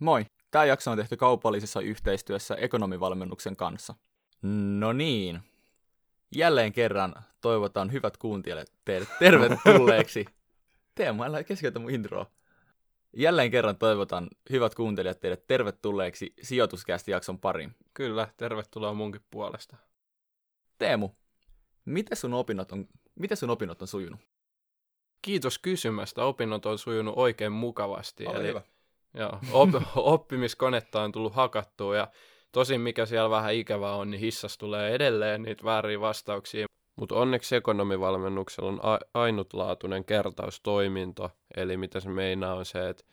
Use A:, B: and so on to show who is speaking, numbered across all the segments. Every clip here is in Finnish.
A: Moi! Tämä jakso on tehty kaupallisessa yhteistyössä ekonomivalmennuksen kanssa. No niin. Jälleen kerran toivotan hyvät kuuntelijat teille tervetulleeksi. Teemu, älä keskeytä mun introa. Jälleen kerran toivotan hyvät kuuntelijat teille tervetulleeksi sijoituskästi jakson pariin.
B: Kyllä, tervetuloa munkin puolesta.
A: Teemu, miten sun opinnot on, miten sun opinnot on sujunut?
B: Kiitos kysymästä. Opinnot on sujunut oikein mukavasti.
A: Ole hyvä.
B: Joo, op, oppimiskonetta on tullut hakattua ja tosin mikä siellä vähän ikävää on, niin hissas tulee edelleen niitä vääriä vastauksia. Mutta onneksi ekonomivalmennuksella on a- ainutlaatuinen kertaustoiminto, eli mitä se meinaa on se, että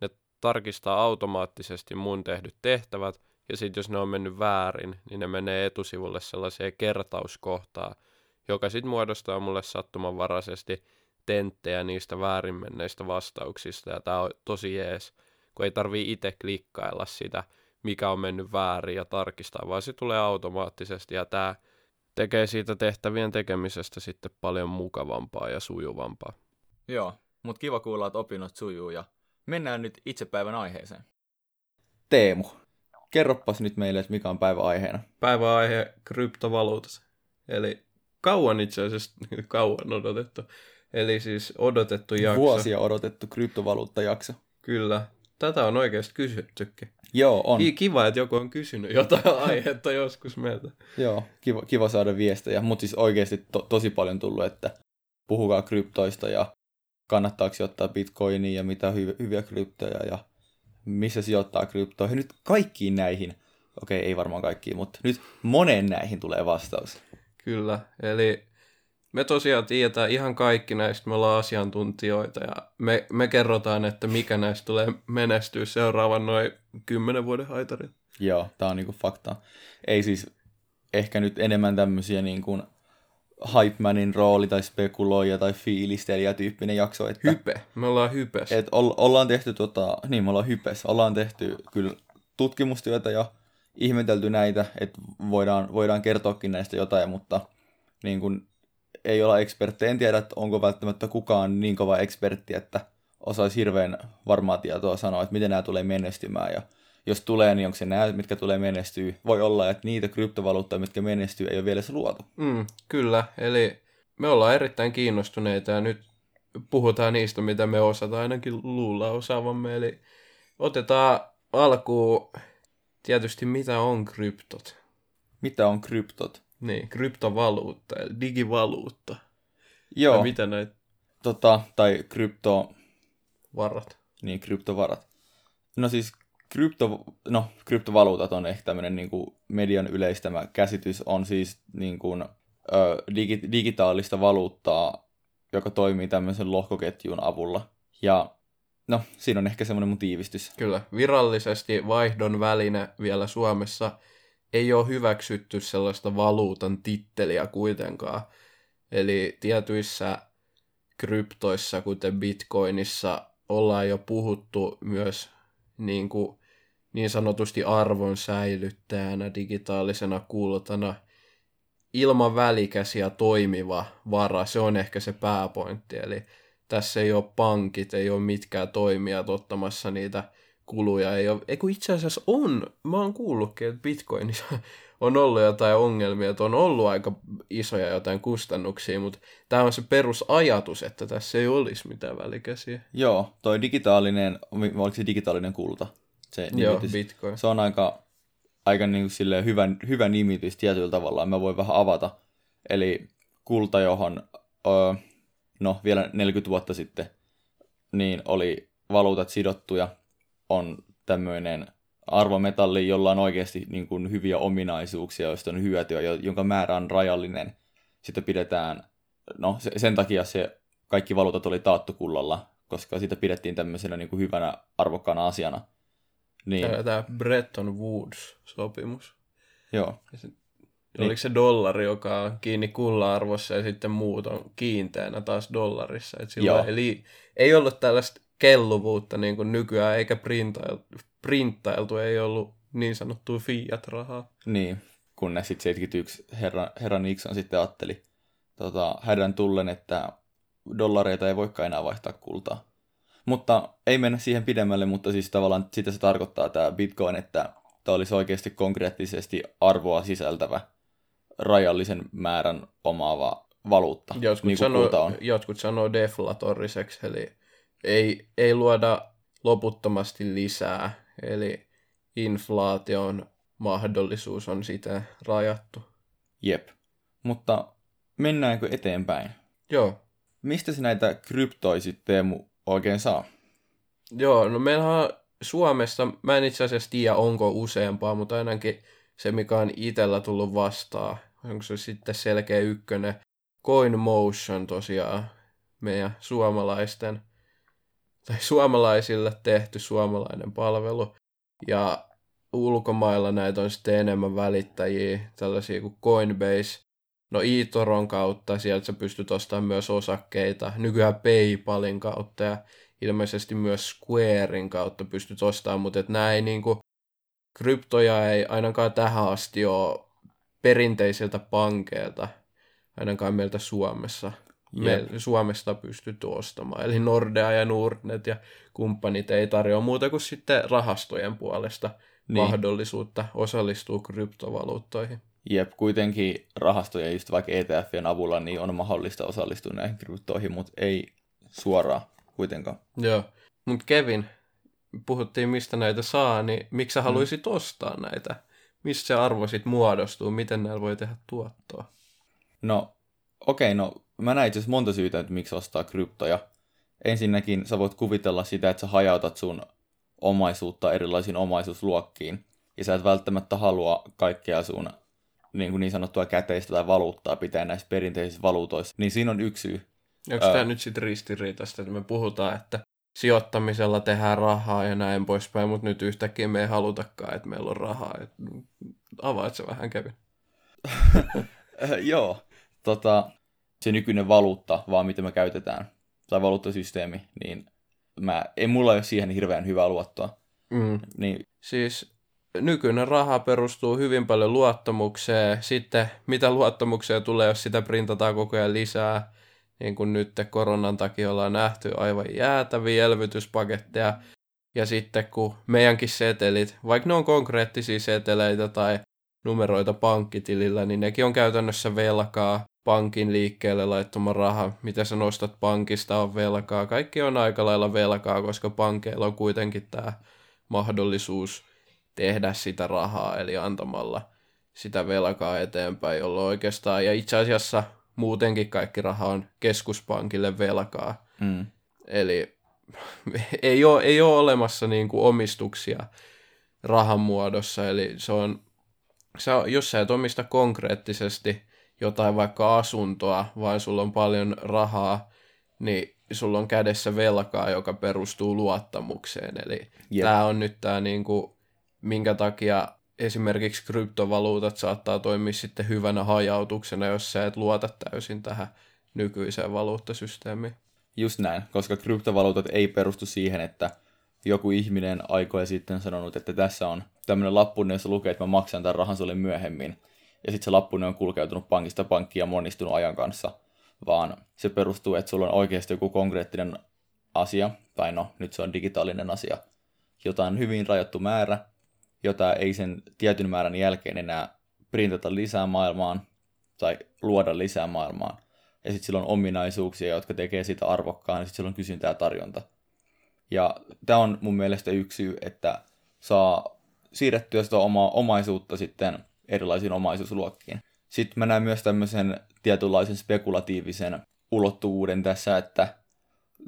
B: ne tarkistaa automaattisesti mun tehdyt tehtävät, ja sitten jos ne on mennyt väärin, niin ne menee etusivulle sellaiseen kertauskohtaan, joka sitten muodostaa mulle sattumanvaraisesti tenttejä niistä väärin menneistä vastauksista, ja tämä on tosi jees, kun ei tarvii itse klikkailla sitä, mikä on mennyt väärin ja tarkistaa, vaan se tulee automaattisesti, ja tämä tekee siitä tehtävien tekemisestä sitten paljon mukavampaa ja sujuvampaa.
A: Joo, mutta kiva kuulla, että opinnot sujuu ja mennään nyt itse päivän aiheeseen.
C: Teemu, kerroppas nyt meille, että mikä on päivän aiheena.
B: Päiväaihe kryptovaluutas. Eli kauan itse asiassa, kauan odotettu. Eli siis odotettu jakso.
C: Vuosia odotettu kryptovaluuttajakso.
B: Kyllä. Tätä on oikeasti kysyttykin.
C: Joo, on.
B: Ki- Kiva, että joku on kysynyt jotain aihetta joskus meiltä.
C: Joo, kiva, kiva saada viestejä, mutta siis oikeasti to- tosi paljon tullut, että puhukaa kryptoista ja kannattaako sijoittaa bitcoiniin ja mitä hy- hyviä kryptoja ja missä sijoittaa kryptoihin. Nyt kaikkiin näihin, okei ei varmaan kaikkiin, mutta nyt monen näihin tulee vastaus.
B: Kyllä, eli me tosiaan tiedetään ihan kaikki näistä, me ollaan asiantuntijoita ja me, me kerrotaan, että mikä näistä tulee menestyä seuraavan noin kymmenen vuoden haitarin.
C: Joo, tää on niinku fakta. Ei siis ehkä nyt enemmän tämmöisiä niin kuin hypemanin rooli tai spekuloija tai fiilistelijä tyyppinen jakso. Että,
B: Hype, me ollaan hypes.
C: et olla, ollaan tehty, tota, niin me ollaan hypes, ollaan tehty kyllä tutkimustyötä ja ihmetelty näitä, että voidaan, voidaan kertoakin näistä jotain, mutta niin kuin, ei olla eksperttejä. En tiedä, että onko välttämättä kukaan niin kova ekspertti, että osaisi hirveän varmaa tietoa sanoa, että miten nämä tulee menestymään ja jos tulee, niin onko se nämä, mitkä tulee menestyä. Voi olla, että niitä kryptovaluuttoja, mitkä menestyy, ei ole vielä edes luotu.
B: Mm, kyllä, eli me ollaan erittäin kiinnostuneita ja nyt puhutaan niistä, mitä me osataan ainakin luulla osaavamme. Eli otetaan alkuun tietysti, mitä on kryptot.
C: Mitä on kryptot?
B: Niin, kryptovaluutta, eli digivaluutta.
C: Joo,
B: Tai mitä näitä
C: tota, tai krypto,
B: varat?
C: niin kryptovarat. No siis krypto, no, kryptovaluutat on ehkä tämmöinen niin kuin median yleistämä käsitys, on siis niin kuin, ö, digi, digitaalista valuuttaa, joka toimii tämmöisen lohkoketjun avulla. Ja no, siinä on ehkä semmoinen mun tiivistys.
B: Kyllä, virallisesti vaihdon väline vielä Suomessa ei ole hyväksytty sellaista valuutan titteliä kuitenkaan. Eli tietyissä kryptoissa, kuten bitcoinissa, ollaan jo puhuttu myös niin, kuin, niin sanotusti arvon säilyttäjänä, digitaalisena kultana, ilman välikäsiä toimiva vara, se on ehkä se pääpointti. Eli tässä ei ole pankit, ei ole mitkään toimijat ottamassa niitä kuluja. Ei ole, ei kun itse asiassa on, mä oon kuullutkin, että Bitcoinissa on ollut jotain ongelmia, että on ollut aika isoja jotain kustannuksia, mutta tämä on se perusajatus, että tässä ei olisi mitään välikäsiä.
C: Joo, toi digitaalinen, oliko se digitaalinen kulta? Se
B: Joo,
C: nimitys.
B: Bitcoin.
C: Se on aika, aika niin kuin silleen hyvä, hyvä nimitys tietyllä tavalla. Mä voin vähän avata. Eli kulta, johon öö, no vielä 40 vuotta sitten niin oli valuutat sidottuja, on tämmöinen arvometalli, jolla on oikeasti niin kuin hyviä ominaisuuksia, joista on hyötyä, jo- jonka määrä on rajallinen. Sitä pidetään, no se, sen takia se kaikki valuutat oli taattu kullalla, koska sitä pidettiin tämmöisenä niin kuin hyvänä arvokkaana asiana. Niin,
B: Tämä, tämä Bretton Woods-sopimus.
C: joo.
B: Niin. Oliko se dollari, joka on kiinni kulla-arvossa ja sitten muut on kiinteänä taas dollarissa. Et eli ei ollut tällaista kelluvuutta niin kuin nykyään, eikä printailtu, printtailtu, ei ollut niin sanottua fiat-rahaa.
C: Niin, kunnes sitten 71 herra, herra Nixon sitten ajatteli tota, hädän tullen, että dollareita ei voikaan enää vaihtaa kultaa. Mutta ei mennä siihen pidemmälle, mutta siis tavallaan sitä se tarkoittaa tämä Bitcoin, että tämä olisi oikeasti konkreettisesti arvoa sisältävä rajallisen määrän omaava valuutta,
B: Jotkut,
C: niin
B: sanoo, jotkut sanoo deflatoriseksi, eli ei, ei luoda loputtomasti lisää, eli inflaation mahdollisuus on sitä rajattu.
C: Jep. Mutta mennäänkö eteenpäin?
B: Joo,
C: Mistä se näitä kryptoja sitten Teemu oikein saa?
B: Joo, no meillähän on Suomessa, mä en itse asiassa tiedä onko useampaa, mutta ainakin se mikä on itsellä tullut vastaan, onko se sitten selkeä ykkönen, CoinMotion tosiaan, meidän suomalaisten, tai suomalaisille tehty suomalainen palvelu, ja ulkomailla näitä on sitten enemmän välittäjiä, tällaisia kuin Coinbase, no eToron kautta, sieltä sä pystyt ostamaan myös osakkeita, nykyään PayPalin kautta, ja ilmeisesti myös Squarein kautta pystyt ostamaan, mutta et näin niinku, kryptoja ei ainakaan tähän asti ole perinteisiltä pankeilta, ainakaan meiltä Suomessa. Me,
C: Jep.
B: Suomesta pystytty ostamaan. Eli Nordea ja Nordnet ja kumppanit ei tarjoa muuta kuin sitten rahastojen puolesta
C: Niin.
B: mahdollisuutta osallistua kryptovaluuttoihin.
C: Jep, kuitenkin rahastoja just vaikka ETFien avulla niin on mahdollista osallistua näihin kryptoihin, mutta ei suoraan kuitenkaan.
B: Joo. Mutta Kevin, puhuttiin mistä näitä saa, niin miksi sä haluaisit ostaa näitä? Mistä se arvo sit muodostuu? Miten näillä voi tehdä tuottoa?
C: No, okei, no mä näin itse monta syytä, että miksi ostaa kryptoja. Ensinnäkin sä voit kuvitella sitä, että sä hajautat sun omaisuutta erilaisiin omaisuusluokkiin, ja sä et välttämättä halua kaikkea sun niin, kuin niin sanottua käteistä tai valuuttaa pitää näissä perinteisissä valuutoissa. Niin siinä on yksi syy.
B: Onko tämä nyt sitten ristiriitaista, että me puhutaan, että sijoittamisella tehdään rahaa ja näin poispäin, mutta nyt yhtäkkiä me ei halutakaan, että meillä on rahaa. Et avaat se vähän Kevin.
C: Joo, tota, se nykyinen valuutta, vaan mitä me käytetään, tai valuuttasysteemi, niin mä, ei mulla ole siihen hirveän hyvää luottoa.
B: Mm.
C: Niin
B: Siis nykyinen raha perustuu hyvin paljon luottamukseen. Sitten mitä luottamukseen tulee, jos sitä printataan koko ajan lisää, niin kuin nyt koronan takia ollaan nähty aivan jäätäviä elvytyspaketteja. Ja sitten kun meidänkin setelit, vaikka ne on konkreettisia seteleitä tai numeroita pankkitilillä, niin nekin on käytännössä velkaa. Pankin liikkeelle laittama raha, mitä sä nostat pankista on velkaa. Kaikki on aika lailla velkaa, koska pankeilla on kuitenkin tämä mahdollisuus tehdä sitä rahaa, eli antamalla sitä velkaa eteenpäin, jolloin oikeastaan, ja itse asiassa muutenkin kaikki raha on keskuspankille velkaa.
C: mm,
B: Eli ei ole, ei ole olemassa niin kuin omistuksia rahan muodossa, eli se on, on, jos sä et omista konkreettisesti jotain vaikka asuntoa, vaan sulla on paljon rahaa, niin sulla on kädessä velkaa, joka perustuu luottamukseen. Eli
C: Jep.
B: tämä on nyt tämä, niin kuin, minkä takia esimerkiksi kryptovaluutat saattaa toimia sitten hyvänä hajautuksena, jos sä et luota täysin tähän nykyiseen valuuttasysteemiin.
C: just näin, koska kryptovaluutat ei perustu siihen, että joku ihminen aikoja sitten sanonut, että tässä on tämmöinen lappune, jossa lukee, että mä maksan tämän rahan sulle myöhemmin. Ja sitten se lappune on kulkeutunut pankista pankkiin ja monistunut ajan kanssa. Vaan se perustuu, että sulla on oikeasti joku konkreettinen asia, tai no, nyt se on digitaalinen asia, jota on hyvin rajattu määrä, jota ei sen tietyn määrän jälkeen enää printata lisää maailmaan, tai luoda lisää maailmaan. Ja sitten sillä on ominaisuuksia, jotka tekee sitä arvokkaan, ja sitten sillä on kysyntä ja tarjonta. Ja tämä on mun mielestä yksi syy, että saa siirrettyä sitä omaa omaisuutta sitten erilaisiin omaisuusluokkiin. Sitten mä näen myös tämmöisen tietynlaisen spekulatiivisen ulottuvuuden tässä, että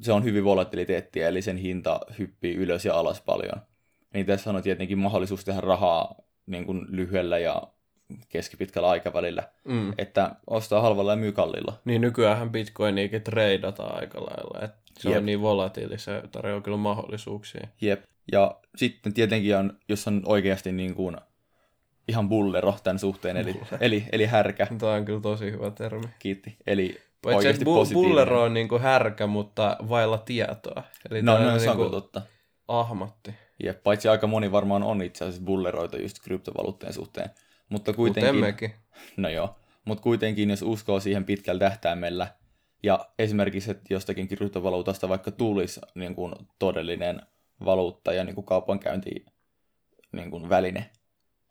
C: se on hyvin volatiliteettia, eli sen hinta hyppii ylös ja alas paljon. Niin tässä on tietenkin mahdollisuus tehdä rahaa niin kuin lyhyellä ja keskipitkällä aikavälillä,
B: Mm.
C: että ostaa halvalla ja myy kalliilla.
B: Niin nykyään bitcoiniikin treidataan aika lailla, että se
C: Jep.
B: on niin volatiili, se tarjoaa kyllä mahdollisuuksia.
C: Jep. Ja sitten tietenkin on, jos on oikeasti niin kuin ihan bullero tämän suhteen, eli, eli, eli härkä,
B: Tämä on kyllä tosi hyvä termi.
C: kiitti. Eli
B: Paitsi
C: oikeasti
B: bu- bullero on niinku härkä, mutta vailla tietoa. Eli
C: No, no se on
B: niinku
C: totta.
B: ahmatti.
C: Jep, paitsi aika moni varmaan on itse asiassa bulleroita just kryptovaluutteen suhteen. Mutta
B: Kuten
C: kuitenkin,
B: mekin.
C: no joo, mutta kuitenkin jos uskoo siihen pitkällä tähtäimellä, Ja esimerkiksi, että jostakin kryptovaluutasta vaikka tulisi niin kuin todellinen valuutta ja niin kuin kaupankäynti niin kuin väline,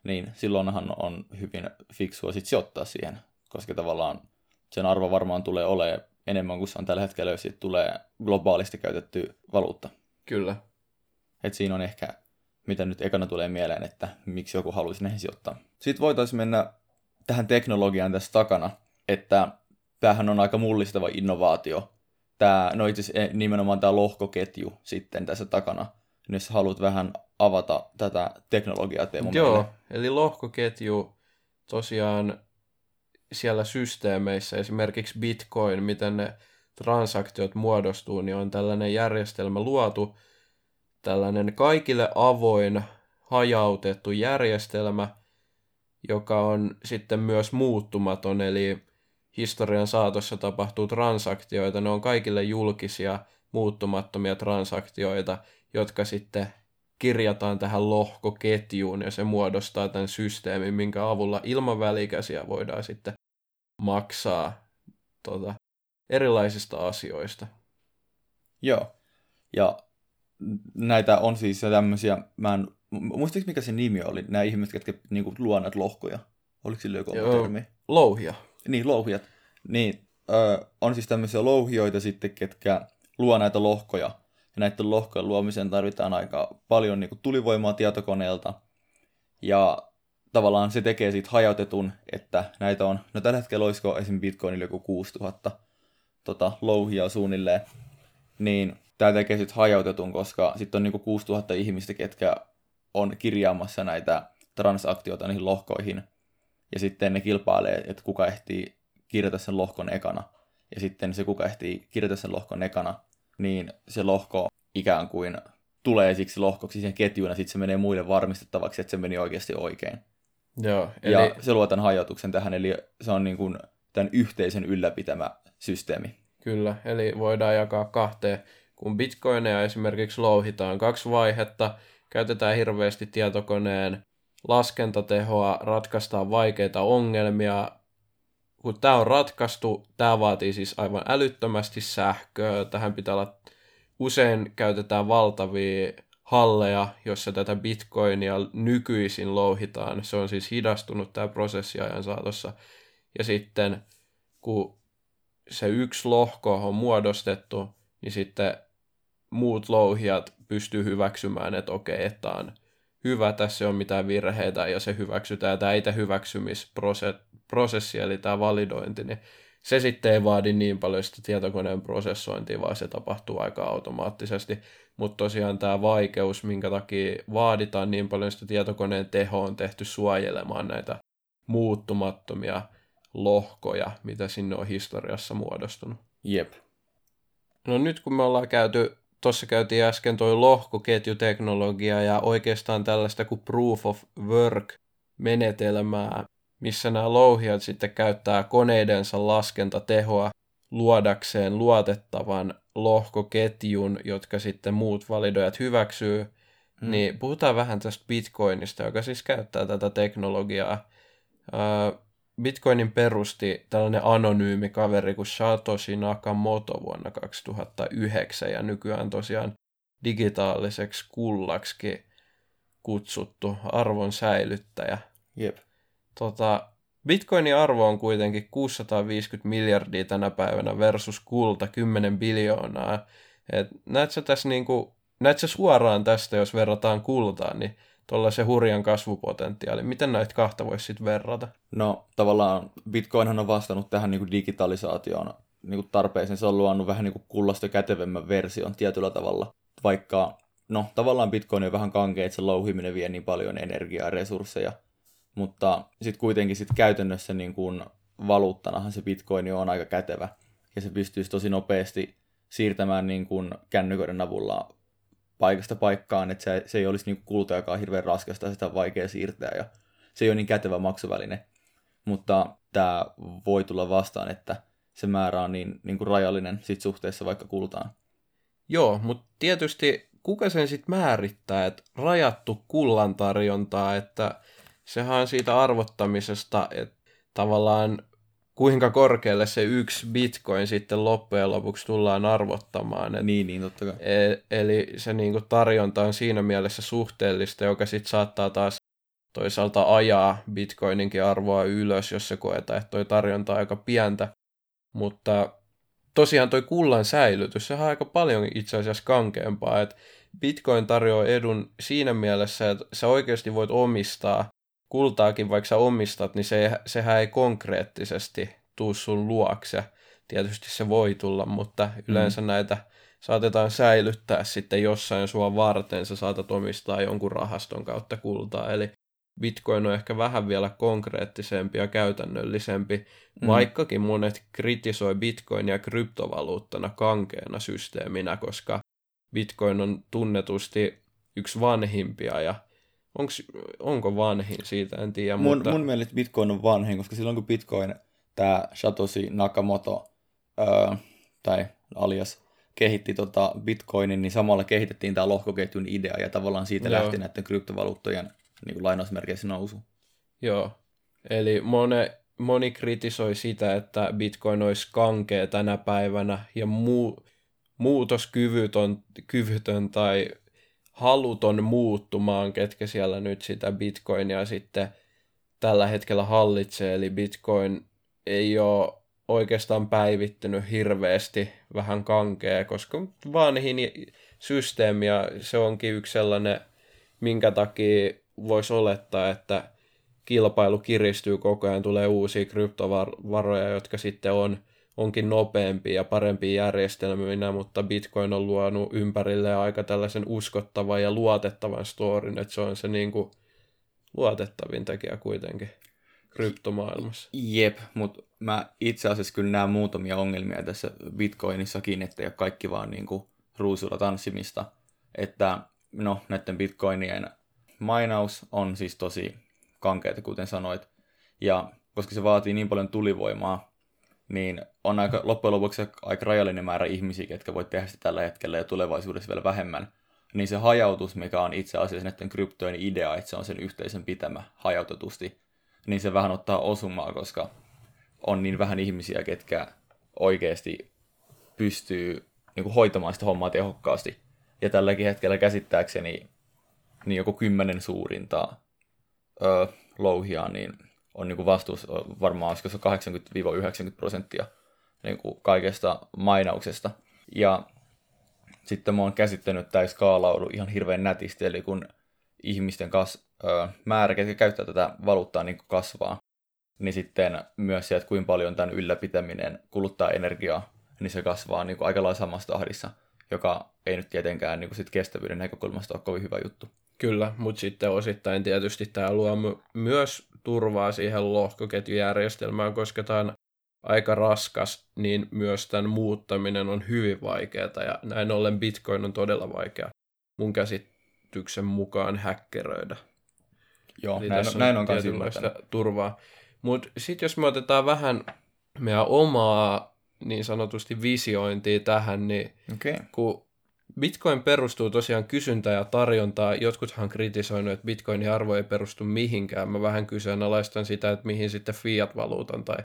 C: niin silloinhan on hyvin fiksua sit sijoittaa siihen, koska tavallaan sen arvo varmaan tulee olemaan enemmän kuin se on tällä hetkellä, jos siitä tulee globaalisti käytetty valuutta.
B: Kyllä.
C: Et siinä on ehkä, mitä nyt ekana tulee mieleen, että miksi joku haluaisi näihin sijoittaa. Sitten voitaisiin mennä tähän teknologiaan tässä takana, että tämähän on aika mullistava innovaatio. Tämä, no itse asiassa nimenomaan tämä lohkoketju sitten tässä takana. Jos haluat vähän avata tätä teknologiaa Teemu
B: Joo,
C: meille.
B: eli lohkoketju tosiaan siellä systeemeissä, esimerkiksi Bitcoin, miten ne transaktiot muodostuu, niin on tällainen järjestelmä luotu, tällainen kaikille avoin, hajautettu järjestelmä, joka on sitten myös muuttumaton, eli historian saatossa tapahtuu transaktioita, ne on kaikille julkisia, muuttumattomia transaktioita, jotka sitten kirjataan tähän lohkoketjuun ja se muodostaa tämän systeemin, minkä avulla ilman välikäsiä voidaan sitten maksaa tota, erilaisista asioista.
C: Joo. Ja näitä on siis tämmöisiä, mä en, muistatko mikä se nimi oli, nämä ihmiset, jotka niinku luo näitä lohkoja? Oliko sillä joku
B: Joo.
C: termi?
B: Louhia.
C: Niin, louhijat. Niin, ö, on siis tämmöisiä louhijoita sitten, ketkä luo näitä lohkoja. Ja näiden lohkojen luomiseen tarvitaan aika paljon niin kuin tulivoimaa tietokoneelta. Ja tavallaan se tekee siitä hajautetun, että näitä on, no tällä hetkellä olisiko esim. Bitcoinilla joku 6000 tota, louhia suunnilleen, niin tämä tekee sitten hajautetun, koska sitten on niinku 6000 ihmistä, ketkä on kirjaamassa näitä transaktioita niihin lohkoihin, ja sitten ne kilpailee, että kuka ehtii kirjata sen lohkon ekana. Ja sitten se, kuka ehtii kirjata sen lohkon ekana, niin se lohko ikään kuin tulee siksi lohkoksi siihen ketjuun, ja sitten se menee muille varmistettavaksi, että se meni oikeasti oikein.
B: Joo,
C: Eli... Ja se luo tämän hajautuksen tähän, eli se on niin kuin tämän yhteisen ylläpitämä systeemi.
B: Kyllä, eli voidaan jakaa kahteen. Kun bitcoineja esimerkiksi louhitaan kaksi vaihetta, käytetään hirveästi tietokoneen laskentatehoa, ratkaistaan vaikeita ongelmia. Kun tämä on ratkaistu, tämä vaatii siis aivan älyttömästi sähköä. Tähän pitää olla, usein käytetään valtavia halleja, jossa tätä bitcoinia nykyisin louhitaan. Se on siis hidastunut tämä prosessi ajan saatossa. Ja sitten kun se yksi lohko on muodostettu, niin sitten muut louhijat pystyy hyväksymään, että okei, että on hyvä, tässä ei ole mitään virheitä ja se hyväksytään. Tämä itse-hyväksymisprosessi, eli tämä validointi, niin se sitten ei vaadi niin paljon sitä tietokoneen prosessointia, vaan se tapahtuu aika automaattisesti. Mutta tosiaan tämä vaikeus, minkä takia vaaditaan niin paljon sitä tietokoneen tehoa, on tehty suojelemaan näitä muuttumattomia lohkoja, mitä sinne on historiassa muodostunut.
C: Jep.
B: No nyt kun me ollaan käyty, tuossa käytiin äsken toi lohkoketjuteknologia ja oikeastaan tällaista kuin proof of work menetelmää, missä nämä louhijat sitten käyttää koneidensa laskentatehoa luodakseen luotettavan lohkoketjun, jotka sitten muut validoijat hyväksyy, hmm. niin puhutaan vähän tästä Bitcoinista, joka siis käyttää tätä teknologiaa. Bitcoinin perusti tällainen anonyymi kaveri kuin Satoshi Nakamoto vuonna 2009 ja nykyään tosiaan digitaaliseksi kullaksi kutsuttu arvon säilyttäjä.
C: Jep.
B: Tota, Bitcoinin arvo on kuitenkin 650 miljardia tänä päivänä versus kulta 10 biljoonaa. Et näet sä tässä niinku, näet sä suoraan tästä, jos verrataan kultaan, niin tuollaisen hurjan kasvupotentiaali. Miten näitä kahta voisi sitten verrata?
C: No tavallaan Bitcoinhan on vastannut tähän niin kuin digitalisaatioon niin kuin tarpeeseen. Se on luonut vähän niin kuin kullasta kätevemmän version tietyllä tavalla. Vaikka, no tavallaan Bitcoin on vähän kankea, että se louhiminen vie niin paljon energiaa ja resursseja. Mutta sitten kuitenkin sit käytännössä niin kuin valuuttanahan se Bitcoin on aika kätevä. Ja se pystyisi tosi nopeasti siirtämään niin kuin kännyköiden avulla paikasta paikkaan, että se, se ei olisi niin on hirveän raskasta sitä on vaikea siirtää ja se ei ole niin kätevä maksuväline. Mutta tämä voi tulla vastaan, että se määrä on niin, niin kuin rajallinen sit suhteessa vaikka kultaan.
B: Joo, mutta tietysti kuka sen sitten määrittää, että rajattu kullan tarjontaa, että sehän on siitä arvottamisesta, että tavallaan kuinka korkealle se yksi bitcoin sitten loppujen lopuksi tullaan arvottamaan. Et,
C: Niin, niin, totta kai.
B: e- eli se niinku tarjonta on siinä mielessä suhteellista, joka sitten saattaa taas toisaalta ajaa bitcoininkin arvoa ylös, jos se koetaan, että toi tarjonta on aika pientä. Mutta tosiaan toi kullan säilytys, sehän on aika paljon itse asiassa kankeampaa, että Bitcoin tarjoaa edun siinä mielessä, että sä oikeasti voit omistaa kultaakin, vaikka sä omistat, niin se, sehän ei konkreettisesti tuu sun luokse. Tietysti se voi tulla, mutta yleensä mm. näitä saatetaan säilyttää sitten jossain sua varten. Sä saatat omistaa jonkun rahaston kautta kultaa, eli Bitcoin on ehkä vähän vielä konkreettisempi ja käytännöllisempi, mm. vaikkakin monet kritisoi Bitcoinia kryptovaluuttana kankeena systeeminä, koska Bitcoin on tunnetusti yksi vanhimpia ja onks, onko vanhin siitä, en tiedä.
C: Mun,
B: mutta...
C: mun mielestä Bitcoin on vanhin, koska silloin kun Bitcoin, tämä Satoshi Nakamoto, öö, tai alias, kehitti tota Bitcoinin, niin samalla kehitettiin tämä lohkoketjun idea, ja tavallaan siitä
B: Joo.
C: lähti näiden kryptovaluuttojen niin kuin lainausmerkeissä nousu.
B: Joo, eli mone, moni kritisoi sitä, että Bitcoin olisi kankea tänä päivänä ja muu, muutoskyvytön kyvytön tai haluton muuttumaan, ketkä siellä nyt sitä Bitcoinia sitten tällä hetkellä hallitsee, eli Bitcoin ei ole oikeastaan päivittynyt hirveästi vähän kankea, koska vanhin systeemi ja se onkin yksi sellainen, minkä takia voisi olettaa, että kilpailu kiristyy koko ajan, tulee uusia kryptovaroja, jotka sitten on, onkin nopeampia ja parempia järjestelminä, mutta Bitcoin on luonut ympärille aika tällaisen uskottavan ja luotettavan storin, että se on se niin kuin luotettavin tekijä kuitenkin kryptomaailmassa.
C: Jep, mutta mä itse asiassa kyllä näen muutamia ongelmia tässä Bitcoinissakin, että ei ole kaikki vaan niin kuin ruusulla tanssimista. Että no, näiden Bitcoinien mainaus on siis tosi kankeita, kuten sanoit. Ja koska se vaatii niin paljon tulivoimaa, niin on aika, loppujen lopuksi aika rajallinen määrä ihmisiä, ketkä voi tehdä sitä tällä hetkellä ja tulevaisuudessa vielä vähemmän. Niin se hajautus, mikä on itse asiassa näiden kryptojen idea, että se on sen yhteisön pitämä hajautetusti, niin se vähän ottaa osumaa, koska on niin vähän ihmisiä, ketkä oikeasti pystyy niin kuin, hoitamaan sitä hommaa tehokkaasti. Ja tälläkin hetkellä käsittääkseni niin joku kymmenen suurinta öö, louhia, niin on niin kuin varmaan olisiko se 80-90 prosenttia niin kuin kaikesta mainauksesta. Ja sitten mä oon käsittänyt, että tämä ei skaalaudu ihan hirveän nätisti, eli kun ihmisten kas, ö, määrä, ketkä käyttää tätä valuuttaa, niin kuin kasvaa, niin sitten myös se, että kuinka paljon tämän ylläpitäminen kuluttaa energiaa, niin se kasvaa niin kuin aika lailla samassa tahdissa, joka ei nyt tietenkään niin kuin sit kestävyyden näkökulmasta ole kovin hyvä juttu.
B: Kyllä, mutta sitten osittain tietysti tämä luo my- myös turvaa siihen lohkoketjujärjestelmään, koska tämä on aika raskas, niin myös tämän muuttaminen on hyvin vaikeaa ja näin ollen Bitcoin on todella vaikea mun käsityksen mukaan häkkeröidä.
C: Joo,
B: Eli
C: näin, on, näin on kanssa
B: tietynlaista turvaa. Mutta sitten jos me otetaan vähän meidän omaa niin sanotusti visiointia tähän, niin.
C: Okay.
B: kun Bitcoin perustuu tosiaan kysyntään ja tarjontaan, jotkuthan on kritisoinut, että Bitcoinin arvo ei perustu mihinkään. Mä vähän kyseenalaistan sitä, että mihin sitten fiat-valuutan tai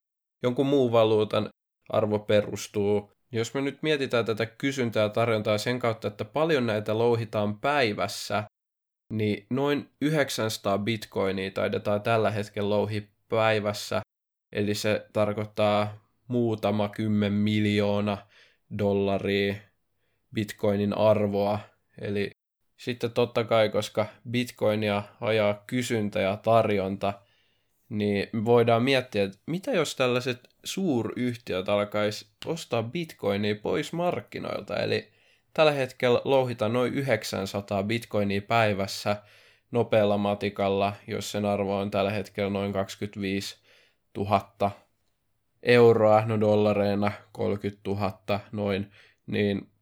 B: jonkun muun valuutan arvo perustuu. Jos me nyt mietitään tätä kysyntää ja tarjontaa sen kautta, että paljon näitä louhitaan päivässä, niin noin 900 bitcoinia taidetaan tällä hetkellä louhi päivässä. Eli se tarkoittaa muutama kymmen miljoona dollaria bitcoinin arvoa. Eli sitten totta kai, koska bitcoinia ajaa kysyntä ja tarjonta, niin voidaan miettiä, että mitä jos tällaiset suuryhtiöt alkaisi ostaa bitcoinia pois markkinoilta. Eli tällä hetkellä louhitaan noin 900 bitcoinia päivässä nopealla matikalla, jos sen arvo on tällä hetkellä noin 25 000 euroa, no dollareina 30 000 noin, niin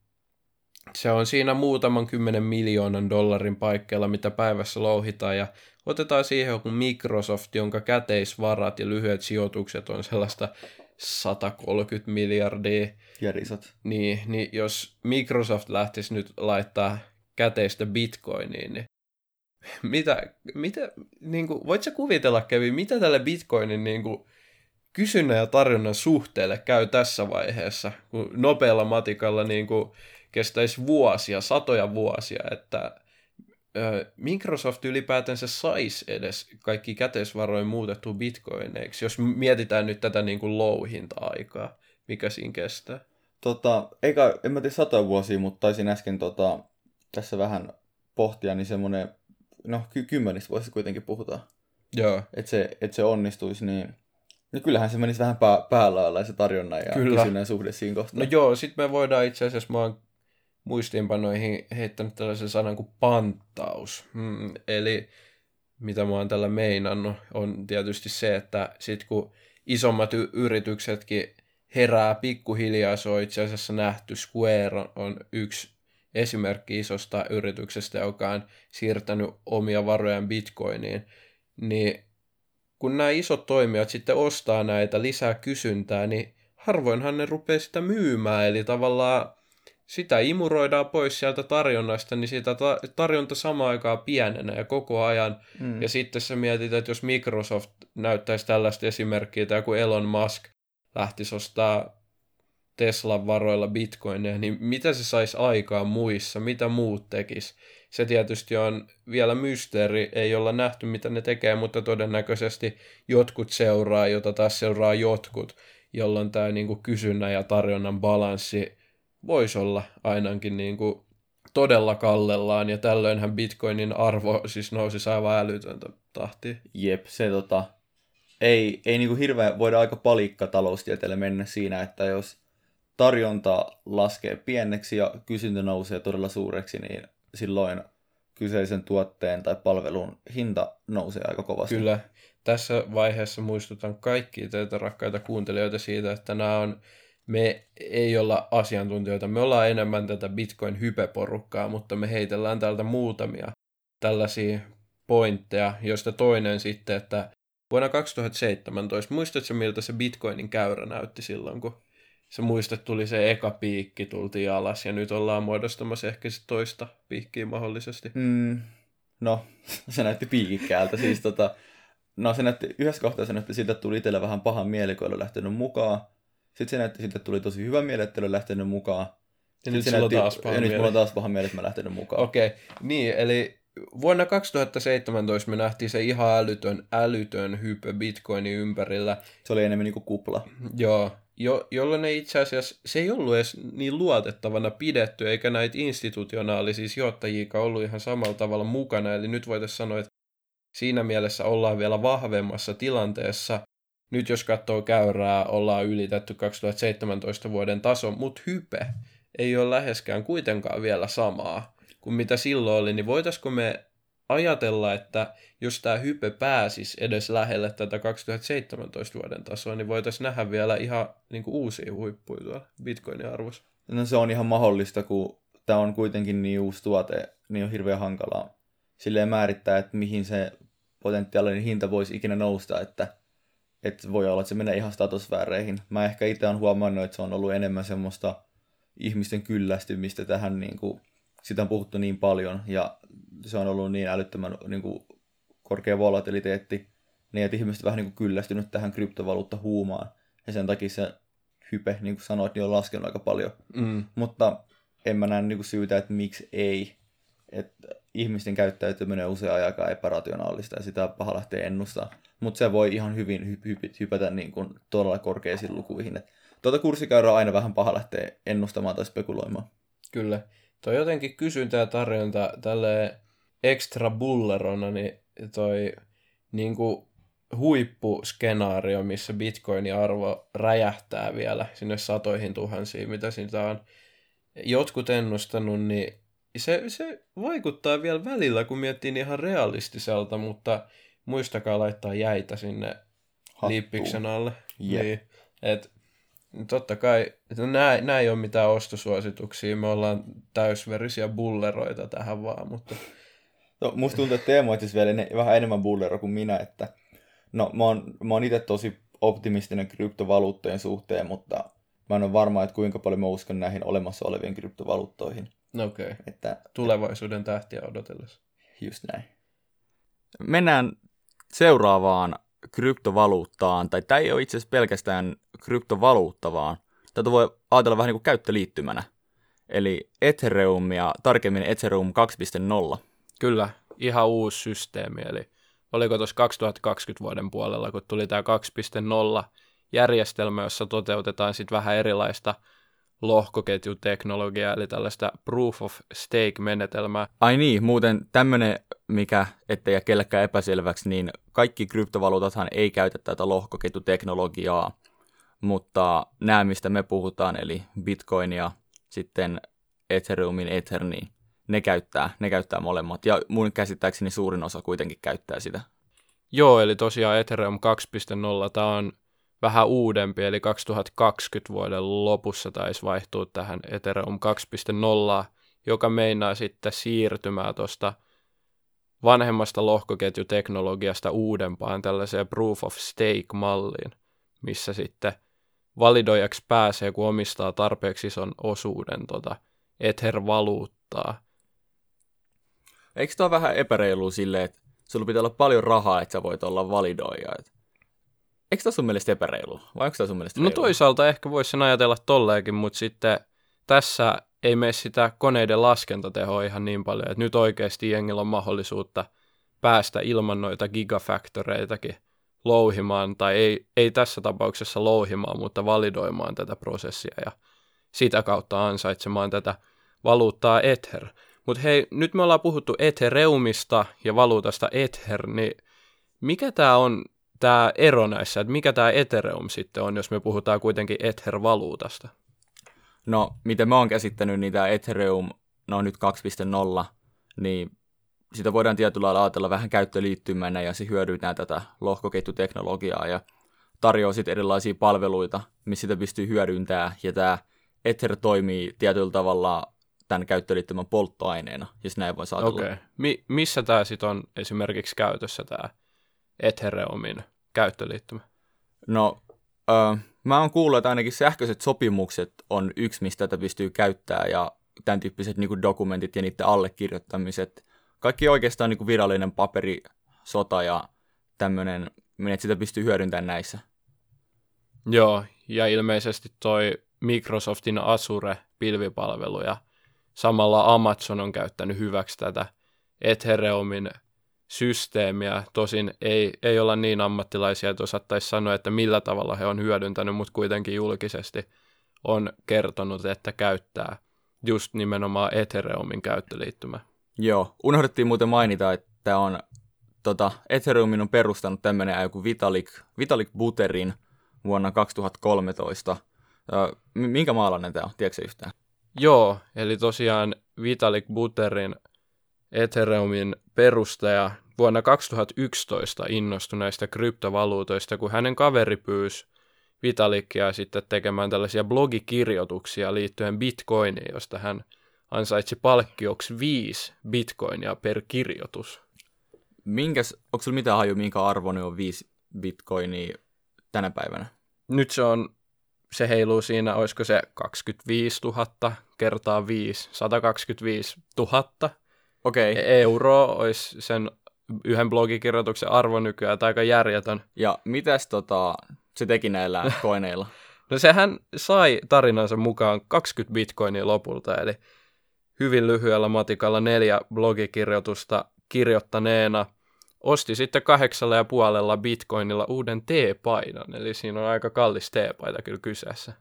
B: se on siinä muutaman kymmenen miljoonan dollarin paikkeilla, mitä päivässä louhitaan, ja otetaan siihen joku Microsoft, jonka käteisvarat ja lyhyet sijoitukset on sellaista 130 miljardia,
C: Järisat.
B: niin, niin jos Microsoft lähtisi nyt laittaa käteistä bitcoiniin, niin mitä, mitä niin kuin, voit sä kuvitella, Kevin, mitä tälle bitcoinin niin kuin, kysynnän ja tarjonnan suhteelle käy tässä vaiheessa, kun nopealla matikalla niin kuin kestäisi vuosia, satoja vuosia, että Microsoft ylipäätänsä saisi edes kaikki käteisvaroin muutettu bitcoineiksi, jos mietitään nyt tätä niin kuin louhinta-aikaa, mikä siinä kestää.
C: Tota, eikä, en mä tiedä satoja vuosia, mutta taisin äsken tota, tässä vähän pohtia, niin semmoinen, no ky- kymmenistä vuosista kuitenkin puhutaan.
B: Joo.
C: Että se, et se onnistuisi, niin no kyllähän se menisi vähän pää, päällä se tarjonnan ja Kyllä. kysynnän suhde siinä kohtaa.
B: No joo, sitten me voidaan itse asiassa, mä oon muistiinpanoihin heittänyt tällaisen sanan kuin panttaus. Hmm, eli mitä mä oon tällä meinannut, on tietysti se, että sit kun isommat y- yrityksetkin herää pikkuhiljaa, se on itse asiassa nähty. Square on, on yksi esimerkki isosta yrityksestä, joka on siirtänyt omia varojaan bitcoiniin, niin kun nämä isot toimijat sitten ostaa näitä lisää kysyntää, niin harvoinhan ne rupeaa sitä myymään, eli tavallaan sitä imuroidaan pois sieltä tarjonnasta, niin sitä ta- tarjonta samaan aikaan pienenee koko ajan. Mm. Ja sitten sä mietit, että jos Microsoft näyttäisi tällaista esimerkkiä, tai kun Elon Musk lähtisi ostaa Teslan varoilla bitcoineja, niin mitä se saisi aikaan muissa, mitä muut tekis? Se tietysti on vielä mysteeri, ei olla nähty mitä ne tekee, mutta todennäköisesti jotkut seuraa, jota taas seuraa jotkut, jolloin tämä niinku kysynnän ja tarjonnan balanssi voisi olla ainakin niinku todella kallellaan, ja tällöinhän bitcoinin arvo siis nousi aivan älytöntä tahtia.
C: Jep, se tota, ei, ei niinku hirveän, voida aika palikka taloustieteelle mennä siinä, että jos tarjonta laskee pieneksi ja kysyntä nousee todella suureksi, niin silloin kyseisen tuotteen tai palvelun hinta nousee aika kovasti.
B: Kyllä. Tässä vaiheessa muistutan kaikkia teitä rakkaita kuuntelijoita siitä, että nämä on, me ei olla asiantuntijoita, me ollaan enemmän tätä Bitcoin-hypeporukkaa, mutta me heitellään täältä muutamia tällaisia pointteja, joista toinen sitten, että vuonna 2017, muistatko miltä se Bitcoinin käyrä näytti silloin, kun sä muistat, tuli se eka piikki, tultiin alas ja nyt ollaan muodostamassa ehkä se toista piikkiä mahdollisesti.
C: Mm, no, se näytti piikikkäältä. siis tota, no se näytti, yhdessä kohtaa se näytti siltä, että tuli itsellä vähän pahan mieli, kun lähtenyt mukaan. Sitten se näytti että tuli tosi hyvä mieli, että lähtenyt mukaan.
B: Ja nyt, näytti, taas paha
C: ja
B: nyt
C: mulla on taas paha mieli, että mä lähtenyt mukaan.
B: Okei, okay. niin, eli vuonna 2017 me nähtiin se ihan älytön, älytön hype Bitcoinin ympärillä.
C: Se oli enemmän niin kuin kupla.
B: Joo, jo, jolloin ne itse asiassa, se ei ollut edes niin luotettavana pidetty, eikä näitä institutionaalisia sijoittajia ollut ihan samalla tavalla mukana. Eli nyt voitaisiin sanoa, että siinä mielessä ollaan vielä vahvemmassa tilanteessa. Nyt jos katsoo käyrää, ollaan ylitetty 2017 vuoden taso, mutta hype ei ole läheskään kuitenkaan vielä samaa kuin mitä silloin oli, niin voitaisiko me ajatella, että jos tämä hype pääsisi edes lähelle tätä 2017 vuoden tasoa, niin voitaisiin nähdä vielä ihan niin kuin uusia huippuja tuolla Bitcoinin arvossa.
C: No se on ihan mahdollista, kun tämä on kuitenkin niin uusi tuote, niin on hirveän hankalaa silleen määrittää, että mihin se potentiaalinen hinta voisi ikinä nousta, että, että voi olla, että se menee ihan statusvääreihin. Mä ehkä itse olen huomannut, että se on ollut enemmän semmoista ihmisten kyllästymistä tähän, niin kuin, sitä on puhuttu niin paljon, ja se on ollut niin älyttömän niin kuin, korkea volatiliteetti, niin että ihmiset vähän niin kuin kyllästynyt tähän kryptovaluutta huumaan. Ja sen takia se hype, niin kuin sanoit, niin on laskenut aika paljon.
B: Mm.
C: Mutta en mä näe niin kuin syytä, että miksi ei. Että ihmisten käyttäytyminen on usein aika epärationaalista ja sitä paha lähtee ennustaa. Mutta se voi ihan hyvin hy- hy- hypätä niin kuin todella korkeisiin lukuihin. Et tuota kurssikäyrää aina vähän paha lähtee ennustamaan tai spekuloimaan.
B: Kyllä. Toi jotenkin kysyntä ja tarjonta tälle extra bullerona, niin toi niin kuin huippuskenaario, missä bitcoinin arvo räjähtää vielä sinne satoihin tuhansiin, mitä siitä on jotkut ennustanut, niin se, se vaikuttaa vielä välillä, kun miettii niin ihan realistiselta, mutta muistakaa laittaa jäitä sinne Hattuun. liippiksen alle.
C: Yep.
B: Niin, et Totta kai, nämä, nämä ei ole mitään ostosuosituksia, me ollaan täysverisiä bulleroita tähän vaan, mutta...
C: No, musta tuntuu, että Teemu on vielä ne, vähän enemmän bullero kuin minä, että no mä oon, mä oon itse tosi optimistinen kryptovaluuttojen suhteen, mutta mä en ole varma, että kuinka paljon mä uskon näihin olemassa oleviin kryptovaluuttoihin.
B: No okei, okay.
C: että,
B: tulevaisuuden tähtiä odotellessa.
C: Just näin.
A: Mennään seuraavaan
C: kryptovaluuttaan, tai tämä ei ole itse asiassa pelkästään kryptovaluutta, vaan tätä voi ajatella vähän niin kuin käyttöliittymänä. Eli Ethereum ja tarkemmin Ethereum 2.0.
B: Kyllä, ihan uusi systeemi, eli oliko tuossa 2020 vuoden puolella, kun tuli tämä 2.0 järjestelmä, jossa toteutetaan sitten vähän erilaista lohkoketjuteknologiaa, eli tällaista proof of stake-menetelmää.
C: Ai niin, muuten tämmöinen, mikä ettei jää kellekään epäselväksi, niin kaikki kryptovaluutathan ei käytä tätä lohkoketjuteknologiaa, mutta nämä, mistä me puhutaan, eli Bitcoin ja sitten Ethereumin Ether, niin ne käyttää, ne käyttää molemmat. Ja mun käsittääkseni suurin osa kuitenkin käyttää sitä.
B: Joo, eli tosiaan Ethereum 2.0, tämä on vähän uudempi, eli 2020 vuoden lopussa taisi vaihtua tähän Ethereum 2.0, joka meinaa sitten siirtymään tuosta vanhemmasta lohkoketjuteknologiasta uudempaan tällaiseen proof of stake-malliin, missä sitten validoijaksi pääsee, kun omistaa tarpeeksi ison osuuden tota Ether-valuuttaa.
C: Eikö tämä vähän epäreilu silleen, että sulla pitää olla paljon rahaa, että sä voit olla validoija? Eikö tämä sun mielestä epäreilu? Vai onko tämä sun mielestä
B: No reilu? toisaalta ehkä voisi sen ajatella tolleenkin, mutta sitten tässä ei mene sitä koneiden laskentatehoa ihan niin paljon, että nyt oikeasti jengillä on mahdollisuutta päästä ilman noita gigafactoreitakin louhimaan, tai ei, ei tässä tapauksessa louhimaan, mutta validoimaan tätä prosessia ja sitä kautta ansaitsemaan tätä valuuttaa Ether. Mutta hei, nyt me ollaan puhuttu Ethereumista ja valuutasta Ether, niin mikä tämä on tämä ero näissä, että mikä tämä Ethereum sitten on, jos me puhutaan kuitenkin Ether-valuutasta?
C: No, miten mä oon käsittänyt, niin tämä Ethereum, no nyt 2.0, niin sitä voidaan tietyllä lailla ajatella vähän käyttöliittymänä ja se hyödyntää tätä lohkoketjuteknologiaa ja tarjoaa sitten erilaisia palveluita, missä sitä pystyy hyödyntämään ja tämä Ether toimii tietyllä tavalla tämän käyttöliittymän polttoaineena, jos näin voi ajatella.
B: Okei. Okay. Mi- missä tämä sitten on esimerkiksi käytössä tämä Ethereumin käyttöliittymä?
C: No, äh, mä oon kuullut, että ainakin sähköiset sopimukset on yksi, mistä tätä pystyy käyttämään ja tämän tyyppiset niin dokumentit ja niiden allekirjoittamiset. Kaikki oikeastaan niin virallinen paperi, sota ja tämmöinen, että sitä pystyy hyödyntämään näissä.
B: Joo, ja ilmeisesti toi Microsoftin Azure-pilvipalvelu ja samalla Amazon on käyttänyt hyväksi tätä Ethereumin systeemiä. Tosin ei, ei olla niin ammattilaisia, että osattaisi sanoa, että millä tavalla he on hyödyntänyt, mutta kuitenkin julkisesti on kertonut, että käyttää just nimenomaan Ethereumin käyttöliittymä.
C: Joo, unohdettiin muuten mainita, että on, tota, Ethereumin on perustanut tämmöinen joku Vitalik, Vitalik Buterin vuonna 2013. Minkä maalainen tämä on, tiedätkö yhtään?
B: Joo, eli tosiaan Vitalik Buterin Ethereumin perustaja vuonna 2011 innostui näistä kryptovaluutoista, kun hänen kaveri pyysi Vitalikia sitten tekemään tällaisia blogikirjoituksia liittyen bitcoiniin, josta hän ansaitsi palkkioksi viisi bitcoinia per kirjoitus.
C: Minkäs, onko sinulla mitään haju, minkä arvoni on viisi bitcoinia tänä päivänä?
B: Nyt se on, se heiluu siinä, olisiko se 25 000 kertaa 5, 125 000
C: Okei. Okay.
B: Euro olisi sen yhden blogikirjoituksen arvo nykyään, tai aika järjetön.
C: Ja mitäs tota, se teki näillä koineilla?
B: no sehän sai tarinansa mukaan 20 bitcoinia lopulta, eli hyvin lyhyellä matikalla neljä blogikirjoitusta kirjoittaneena osti sitten kahdeksalla ja puolella bitcoinilla uuden T-paidan, eli siinä on aika kallis T-paita kyllä kyseessä.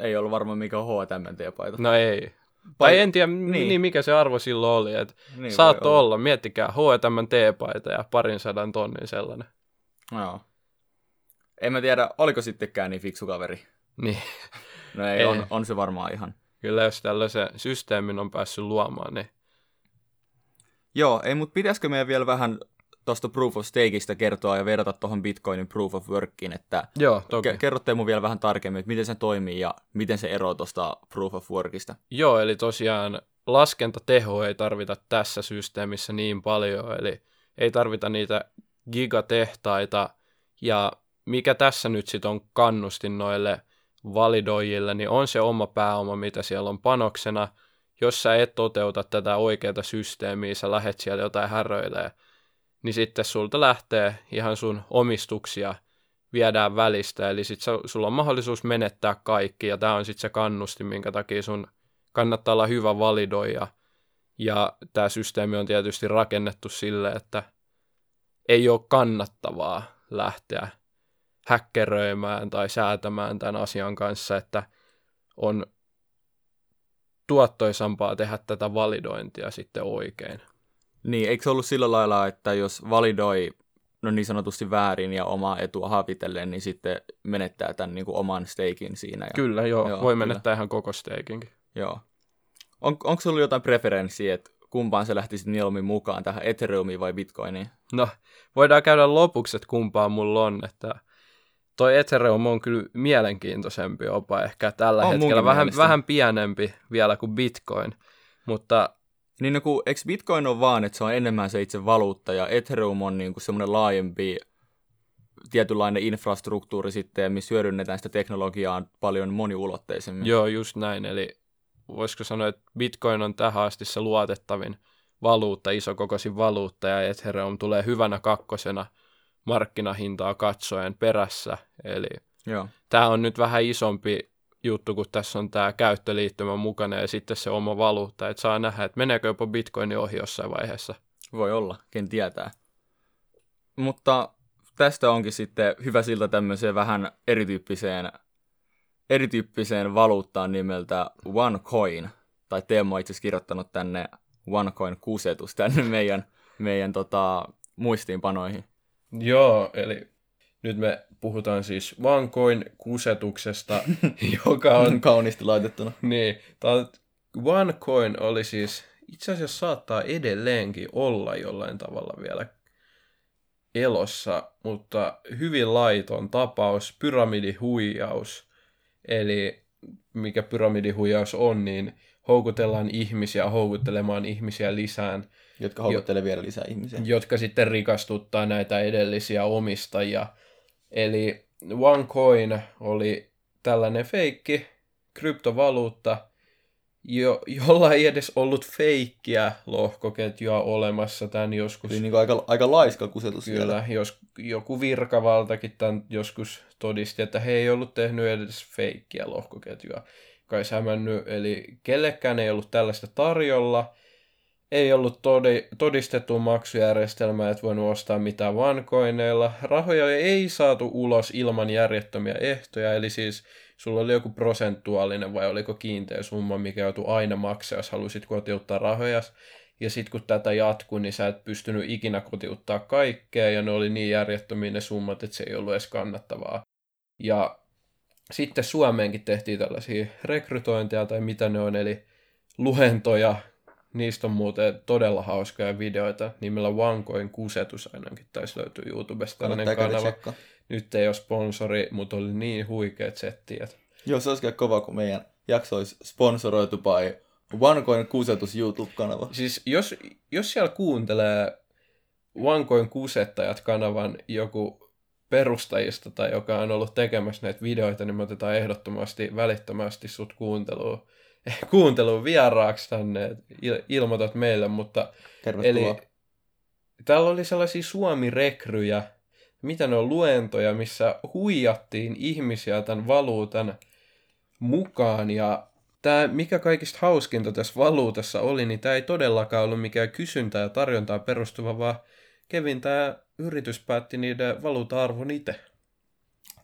C: Ei ollut varmaan mikä H&M T-paita.
B: No ei, tai en tiedä, niin. niin. mikä se arvo silloin oli. Että niin saattoi olla. olla. Miettikää, H&M T-paita ja parin sadan tonnin sellainen.
C: Joo. En mä tiedä, oliko sittenkään niin fiksu kaveri.
B: Niin.
C: No ei, ei. On, on se varmaan ihan.
B: Kyllä jos tällaisen systeemin on päässyt luomaan, niin...
C: Joo, ei, mutta pitäisikö meidän vielä vähän tuosta Proof of Stakeista kertoa ja verrata tuohon Bitcoinin Proof of Workiin, että
B: Joo, toki.
C: kerrotte mun vielä vähän tarkemmin, että miten se toimii ja miten se eroaa tuosta Proof of Workista.
B: Joo, eli tosiaan laskentateho ei tarvita tässä systeemissä niin paljon, eli ei tarvita niitä gigatehtaita, ja mikä tässä nyt sitten on kannustin noille validoijille, niin on se oma pääoma, mitä siellä on panoksena. Jos sä et toteuta tätä oikeaa systeemiä, sä lähet siellä jotain häröilee niin sitten sulta lähtee ihan sun omistuksia viedään välistä, eli sitten sulla on mahdollisuus menettää kaikki, ja tämä on sitten se kannusti, minkä takia sun kannattaa olla hyvä validoija, ja tämä systeemi on tietysti rakennettu sille, että ei ole kannattavaa lähteä häkkeröimään tai säätämään tämän asian kanssa, että on tuottoisampaa tehdä tätä validointia sitten oikein.
A: Niin, eikö se ollut sillä lailla, että jos validoi no niin sanotusti väärin ja omaa etua havitellen, niin sitten menettää tämän niin kuin oman steikin siinä. Ja...
B: Kyllä, joo, joo voi kyllä. menettää ihan koko steikinkin.
A: Joo. On, onko sulla jotain preferenssiä, että kumpaan se lähtisi mieluummin mukaan, tähän Ethereumiin vai Bitcoiniin?
B: No, voidaan käydä lopuksi, että kumpaan mulla on, että toi Ethereum on kyllä mielenkiintoisempi jopa ehkä tällä on hetkellä, vähän, vähän pienempi vielä kuin Bitcoin, mutta
A: niin no kun, eikö Bitcoin on vaan, että se on enemmän se itse valuutta, ja Ethereum on niin kuin semmoinen laajempi tietynlainen infrastruktuuri sitten, missä hyödynnetään sitä teknologiaa paljon moniulotteisemmin.
B: Joo, just näin. Eli voisiko sanoa, että Bitcoin on tähän asti se luotettavin valuutta, isokokoisin valuutta, ja Ethereum tulee hyvänä kakkosena markkinahintaa katsoen perässä. Eli Joo. tämä on nyt vähän isompi juttu, kun tässä on tämä käyttöliittymä mukana ja sitten se oma valuutta, että saa nähdä, että meneekö jopa bitcoini ohi jossain vaiheessa.
A: Voi olla, ken tietää. Mutta tästä onkin sitten hyvä siltä tämmöiseen vähän erityyppiseen, erityyppiseen valuuttaan nimeltä OneCoin. Tai Teemu on itse asiassa kirjoittanut tänne OneCoin kusetus tänne meidän, meidän tota, muistiinpanoihin.
B: Joo, eli nyt me puhutaan siis OneCoin kusetuksesta, joka on...
C: Kauniisti laitettuna.
B: Niin, tämä OneCoin oli siis, itse asiassa saattaa edelleenkin olla jollain tavalla vielä elossa, mutta hyvin laiton tapaus, pyramidihuijaus. Eli mikä pyramidihuijaus on, niin houkutellaan ihmisiä houkuttelemaan ihmisiä lisään.
C: Jotka houkuttelee vielä lisää ihmisiä.
B: Jotka sitten rikastuttaa näitä edellisiä omistajia – Eli OneCoin oli tällainen feikki kryptovaluutta, jo, jolla ei edes ollut feikkiä lohkoketjua olemassa tämän joskus.
C: Eli niin aika, aika laiska kusetus
B: Kyllä, siellä. jos joku virkavaltakin tämän joskus todisti, että he ei ollut tehnyt edes feikkiä lohkoketjua. Kai hämännyt, eli kellekään ei ollut tällaista tarjolla, ei ollut todi, todistettu maksujärjestelmää, et voinut ostaa mitään vankoineilla. Rahoja ei saatu ulos ilman järjettömiä ehtoja, eli siis sulla oli joku prosentuaalinen vai oliko kiinteä summa, mikä joutui aina maksaa, jos halusit kotiuttaa rahoja. Ja sitten kun tätä jatkui, niin sä et pystynyt ikinä kotiuttaa kaikkea, ja ne oli niin järjettömiä ne summat, että se ei ollut edes kannattavaa. Ja sitten Suomeenkin tehtiin tällaisia rekrytointeja tai mitä ne on, eli luentoja Niistä on muuten todella hauskoja videoita. Nimellä OneCoin kusetus ainakin taisi löytyä YouTubesta tällainen kanava. Tsekka. Nyt ei ole sponsori, mutta oli niin huikeat settiät.
C: Joo, se olisi kyllä kova, kun meidän jakso olisi sponsoroitu by OneCoin kusetus YouTube-kanava.
B: Siis jos, jos siellä kuuntelee OneCoin kusettajat kanavan joku perustajista tai joka on ollut tekemässä näitä videoita, niin me otetaan ehdottomasti välittömästi sut kuunteluun kuuntelun vieraaksi tänne, il- ilmoitat meille, mutta
C: Tervetuloa. Eli
B: täällä oli sellaisia suomi-rekryjä, mitä ne on luentoja, missä huijattiin ihmisiä tämän valuutan mukaan ja tämä, mikä kaikista hauskinta tässä valuutassa oli, niin tämä ei todellakaan ollut mikään kysyntää ja tarjontaa perustuva, vaan Kevin tämä yritys päätti niiden valuuta-arvon itse.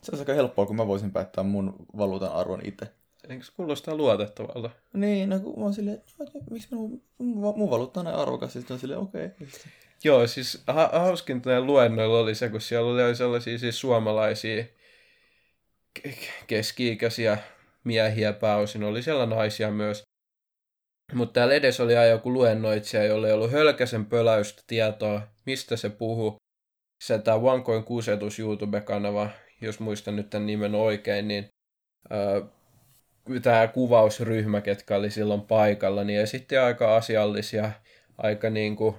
C: Se on aika helppoa, kun mä voisin päättää mun valuutan arvon itse.
B: Eikö se kuulostaa luotettavalta?
C: Niin, no kun mä oon silleen, miksi mun, mun, mun valuutta on näin arvokas, sitten on silleen, okei. Okay.
B: Joo, siis ha- hauskinta luennoilla oli se, kun siellä oli sellaisia siis suomalaisia keski-ikäisiä miehiä pääosin, oli siellä naisia myös. Mutta täällä edes oli aina joku luennoitsija, jolle ei ollut hölkäsen pöläystä tietoa, mistä se puhuu. Se tämä OneCoin YouTube-kanava, jos muistan nyt tämän nimen oikein, niin öö, tämä kuvausryhmä, ketkä oli silloin paikalla, niin esitti aika asiallisia, aika niin kuin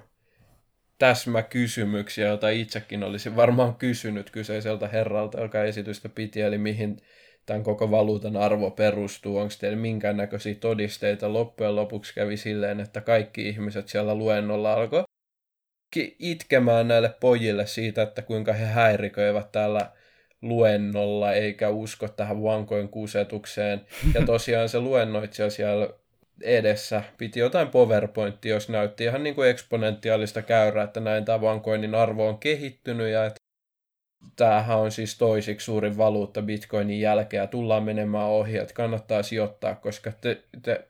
B: täsmäkysymyksiä, joita itsekin olisin varmaan kysynyt kyseiseltä herralta, joka esitystä piti, eli mihin tämän koko valuutan arvo perustuu, onko teillä minkäännäköisiä todisteita. Loppujen lopuksi kävi silleen, että kaikki ihmiset siellä luennolla alkoi itkemään näille pojille siitä, että kuinka he häiriköivät täällä luennolla eikä usko tähän vankojen kusetukseen. Ja tosiaan se luennoitsija siellä edessä piti jotain PowerPointia, jos näytti ihan niin kuin eksponentiaalista käyrää, että näin tämä vankoinin arvo on kehittynyt ja että tämähän on siis toisiksi suurin valuutta bitcoinin jälkeen ja tullaan menemään ohi, että kannattaa sijoittaa, koska te, te,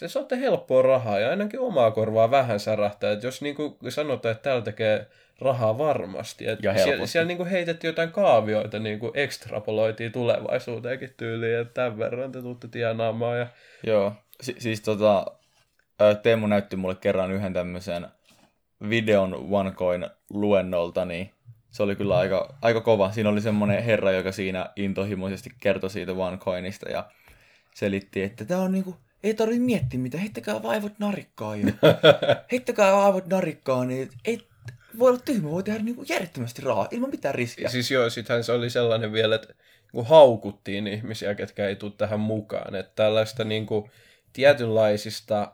B: te saatte helppoa rahaa ja ainakin omaa korvaa vähän särähtää. Että jos niin kuin sanotaan, että täällä tekee rahaa varmasti. Että
C: Ja
B: siellä,
C: helposti.
B: siellä niin kuin heitettiin jotain kaavioita, niin kuin ekstrapoloitiin tulevaisuuteenkin tyyliin, että tämän verran te tuutte tienaamaan. Ja...
C: Joo, si- siis tota, Teemu näytti mulle kerran yhden tämmöisen videon OneCoin luennolta, niin se oli kyllä aika, aika kova. Siinä oli semmoinen herra, joka siinä intohimoisesti kertoi siitä OneCoinista ja selitti, että tämä on niinku, ei tarvitse miettiä mitä, heittäkää vaivot narikkaan jo. heittäkää vaivot narikkaan, niin ei, voi olla tyhmä, voi tehdä niinku järjettömästi rahaa ilman mitään riskiä.
B: Siis joo, sittenhän se oli sellainen vielä, että kun haukuttiin ihmisiä, ketkä ei tule tähän mukaan. Että tällaista niin kuin, tietynlaisista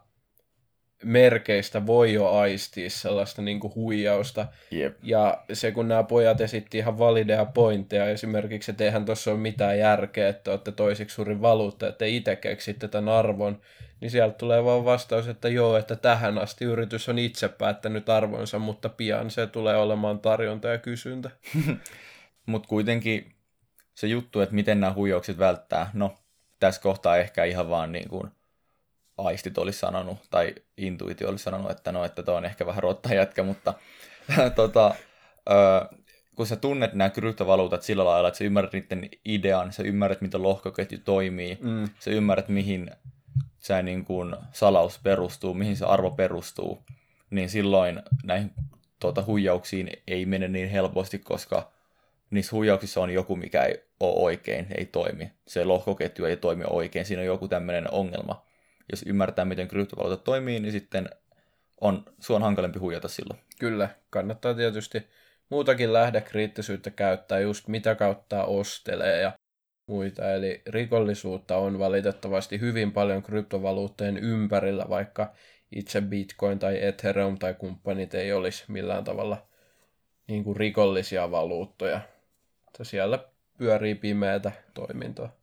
B: merkeistä voi jo aistia sellaista niin kuin huijausta.
C: Jep.
B: Ja se, kun nämä pojat esitti ihan valideja pointteja, esimerkiksi, että eihän tuossa ole mitään järkeä, että olette toisiksi suurin valuutta, että itse keksitte tämän arvon, niin sieltä tulee vaan vastaus, että joo, että tähän asti yritys on itse päättänyt arvonsa, mutta pian se tulee olemaan tarjonta ja kysyntä.
C: Mutta kuitenkin se juttu, että miten nämä huijaukset välttää, no tässä kohtaa ehkä ihan vaan niin kuin aistit olisi sanonut, tai intuitio olisi sanonut, että no, että toi on ehkä vähän rotta jätkä, mutta tota, ö, kun sä tunnet nämä kryptovaluutat sillä lailla, että sä ymmärrät niiden idean, sä ymmärrät, miten lohkoketju toimii,
B: Mm.
C: sä ymmärrät, mihin se niin kuin salaus perustuu, mihin se arvo perustuu, niin silloin näihin tuota, huijauksiin ei mene niin helposti, koska niissä huijauksissa on joku, mikä ei ole oikein, ei toimi. Se lohkoketju ei toimi oikein, siinä on joku tämmöinen ongelma. Jos ymmärtää, miten kryptovaluutat toimii, niin sitten on, sua on hankalempi huijata silloin.
B: Kyllä, kannattaa tietysti muutakin lähdekriittisyyttä käyttää, just mitä kautta ostelee ja muita. Eli rikollisuutta on valitettavasti hyvin paljon kryptovaluuttojen ympärillä, vaikka itse Bitcoin tai Ethereum tai kumppanit ei olisi millään tavalla niin kuin rikollisia valuuttoja. Että siellä pyörii pimeätä toimintoa.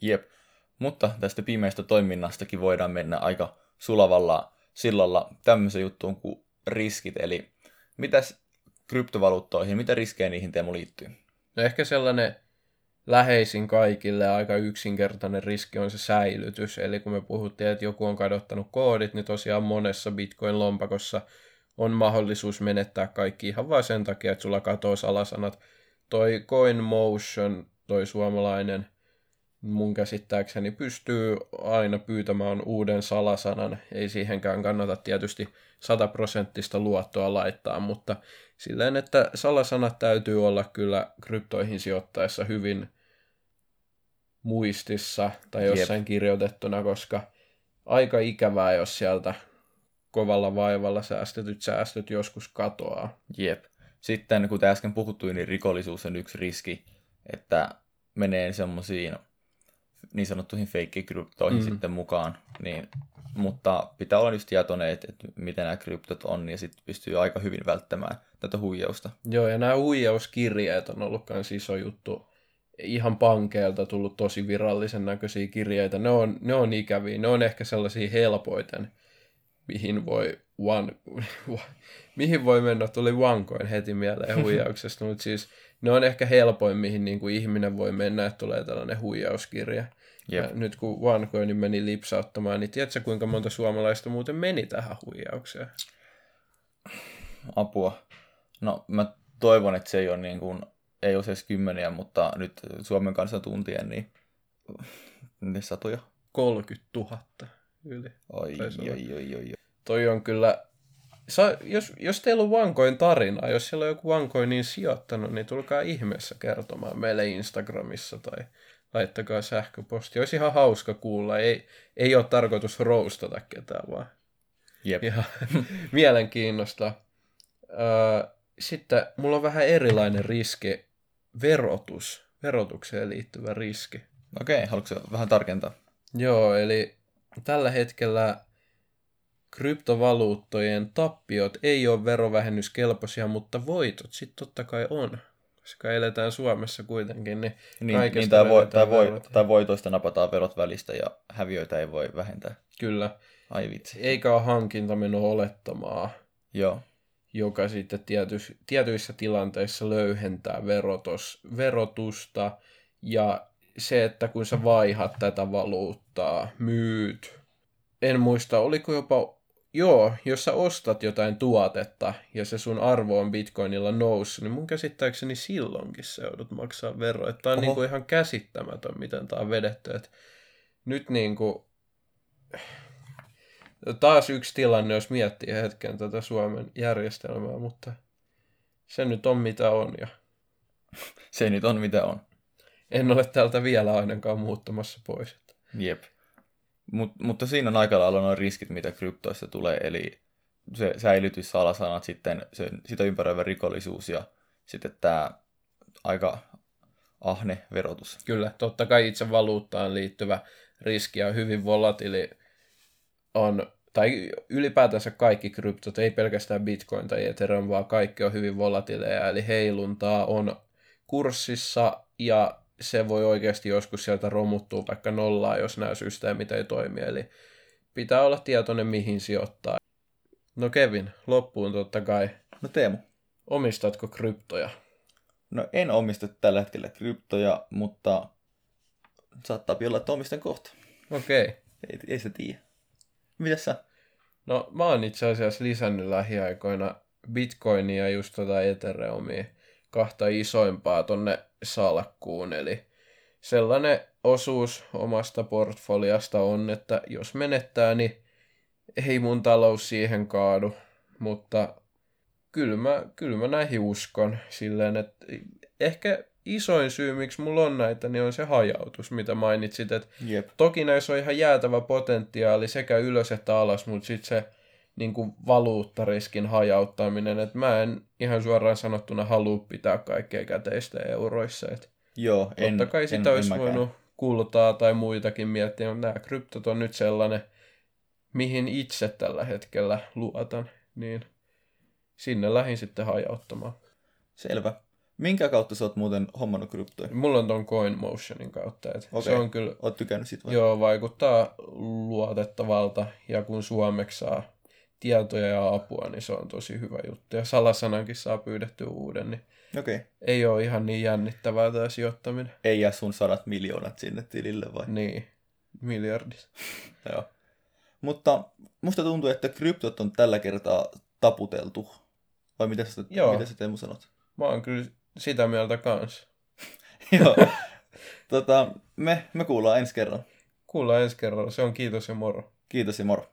C: Jep. Mutta tästä pimeästä toiminnastakin voidaan mennä aika sulavalla sillalla tämmöisen juttuun kuin riskit. Eli mitäs kryptovaluuttoihin, mitä riskejä niihin Teemu liittyy?
B: No ehkä sellainen läheisin kaikille aika yksinkertainen riski on se säilytys. Eli kun me puhuttiin, että joku on kadottanut koodit, niin tosiaan monessa Bitcoin-lompakossa on mahdollisuus menettää kaikki ihan vain sen takia, että sulla katoo salasanat. Toi CoinMotion, toi suomalainen, mun käsittääkseni pystyy aina pyytämään uuden salasanan. Ei siihenkään kannata tietysti sataprosenttista luottoa laittaa, mutta silleen, että salasanat täytyy olla kyllä kryptoihin sijoittaessa hyvin muistissa tai
C: Jep.
B: jossain kirjoitettuna, koska aika ikävää, jos sieltä kovalla vaivalla säästetyt säästöt joskus katoaa.
C: Jep. Sitten, kuten äsken puhuttiin, niin rikollisuus on yksi riski, että menee semmoisiin niin sanottuihin feikkikryptoihin
B: Mm.
C: mm. sitten mukaan. Niin, mutta pitää olla just tietoinen, että, että miten nämä kryptot on, ja sitten pystyy aika hyvin välttämään tätä huijausta.
B: Joo, ja nämä huijauskirjeet on ollut myös iso juttu. Ihan pankeilta tullut tosi virallisen näköisiä kirjeitä. Ne on, ne on ikäviä. Ne on ehkä sellaisia helpoiten, mihin voi, one, mihin voi mennä. Tuli OneCoin heti mieleen huijauksesta, mutta siis ne on ehkä helpoin, mihin niin kuin ihminen voi mennä, että tulee tällainen huijauskirja.
C: Jep.
B: Ja nyt kun OneCoin meni lipsauttamaan, niin tiedätkö kuinka monta suomalaista muuten meni tähän huijaukseen?
C: Apua. No, mä toivon, että se ei ole niin kuin, ei ole edes kymmeniä, mutta nyt Suomen kanssa tuntien, niin ne satoja.
B: 30 000 yli.
C: Oi, oi, oi, oi, oi.
B: Toi on kyllä... Sa, jos, jos teillä on Vankoin tarinaa, jos siellä on joku Vankoiniin sijoittanut, niin tulkaa ihmeessä kertomaan meille Instagramissa tai laittakaa sähköposti. Olisi ihan hauska kuulla. Ei, ei ole tarkoitus roustata ketään, vaan
C: Jep.
B: ihan mielenkiinnosta. Öö, sitten mulla on vähän erilainen riski, verotus, verotukseen liittyvä riski.
C: Okei, haluatko vähän tarkentaa?
B: Joo, eli tällä hetkellä kryptovaluuttojen tappiot ei ole verovähennyskelpoisia, mutta voitot sitten totta kai on. Koska eletään Suomessa kuitenkin, niin,
C: Niin, niin tai, voi, tai, voi, tai voitoista napataan verot välistä ja häviöitä ei voi vähentää.
B: Kyllä.
C: Ai vitsi.
B: Eikä ole hankintameno olettamaa,
C: Joo.
B: joka sitten tietys, tietyissä tilanteissa löyhentää verotus, verotusta. Ja se, että kun sä vaihat tätä valuuttaa, myyt, en muista, oliko jopa, joo, jos sä ostat jotain tuotetta ja se sun arvo on bitcoinilla noussut, niin mun käsittääkseni silloinkin sä joudut maksaa veroa. Tämä on
C: Oho.
B: niinku ihan käsittämätön, miten tämä on vedetty. Et nyt niinku, taas yksi tilanne, jos miettii hetken tätä Suomen järjestelmää, mutta se nyt on mitä on ja
C: Se nyt on mitä on.
B: en ole täältä vielä ainakaan muuttamassa pois.
C: Jep. Mut, mutta siinä on aika lailla nuo riskit, mitä kryptoissa tulee, eli se säilytyssalasanat, sitten se, sitä ympäröivä rikollisuus ja sitten tämä aika ahne verotus.
B: Kyllä, totta kai itse valuuttaan liittyvä riski ja hyvin volatiili on, tai ylipäätänsä kaikki kryptot, ei pelkästään Bitcoin tai Ethereum, vaan kaikki on hyvin volatiileja, eli heiluntaa on kurssissa ja se voi oikeasti joskus sieltä romuttua vaikka nollaa, jos nämä systeemit ei toimi, eli pitää olla tietoinen mihin sijoittaa. No Kevin, loppuun totta kai.
C: No Teemu,
B: Omistatko kryptoja?
C: no en omista tällä hetkellä kryptoja, mutta saattaa olla, että omistan kohta.
B: Okei. Okay.
C: Ei, ei se tiedä. Mitäs sä?
B: No mä oon itse asiassa lisännyt lähiaikoina Bitcoinia ja just tota Ethereumia kahta isoimpaa tonne salkkuun, eli sellainen osuus omasta portfoliasta on, että jos menettää, niin ei mun talous siihen kaadu, mutta kyllä mä, kyllä mä näihin uskon silleen, että ehkä isoin syy, miksi mulla on näitä, niin on se hajautus, mitä mainitsit, että
C: Jep.
B: Toki näissä on ihan jäätävä potentiaali sekä ylös että alas, mutta sitten se niin kuin valuuttariskin hajauttaminen, että mä en ihan suoraan sanottuna halua pitää kaikkea käteistä euroissa. Et
C: Joo, en,
B: totta kai sitä
C: en,
B: olisi
C: en mäkään.
B: voinut kultaa tai muitakin miettiä, mutta nämä kryptot on nyt sellainen, mihin itse tällä hetkellä luotan, niin sinne lähin sitten hajauttamaan.
C: Selvä. Minkä kautta sä oot muuten hommannut kryptoja?
B: Mulla on ton CoinMotionin kautta, että
C: Okei.
B: se on kyllä
C: Oot tykännyt sit vai?
B: Joo, vaikuttaa luotettavalta ja kun suomeksi saa tietoja ja apua, niin se on tosi hyvä juttu. Ja salasanankin saa pyydettyä uuden, niin.
C: Okay.
B: ei ole ihan niin jännittävää tämä sijoittaminen.
C: Ei jää sun sadat miljoonat sinne tilille vai?
B: Niin, miljardis.
C: Joo. Mutta musta tuntuu, että kryptot on tällä kertaa taputeltu. Vai mitä sä,
B: Joo.
C: mitä sä Teemu sanot?
B: Mä oon kyllä sitä mieltä kanssa.
C: Joo. tota, me, me kuullaan ensi kerran.
B: Kuullaan ensi kerralla. Se on kiitos ja moro.
C: Kiitos ja moro.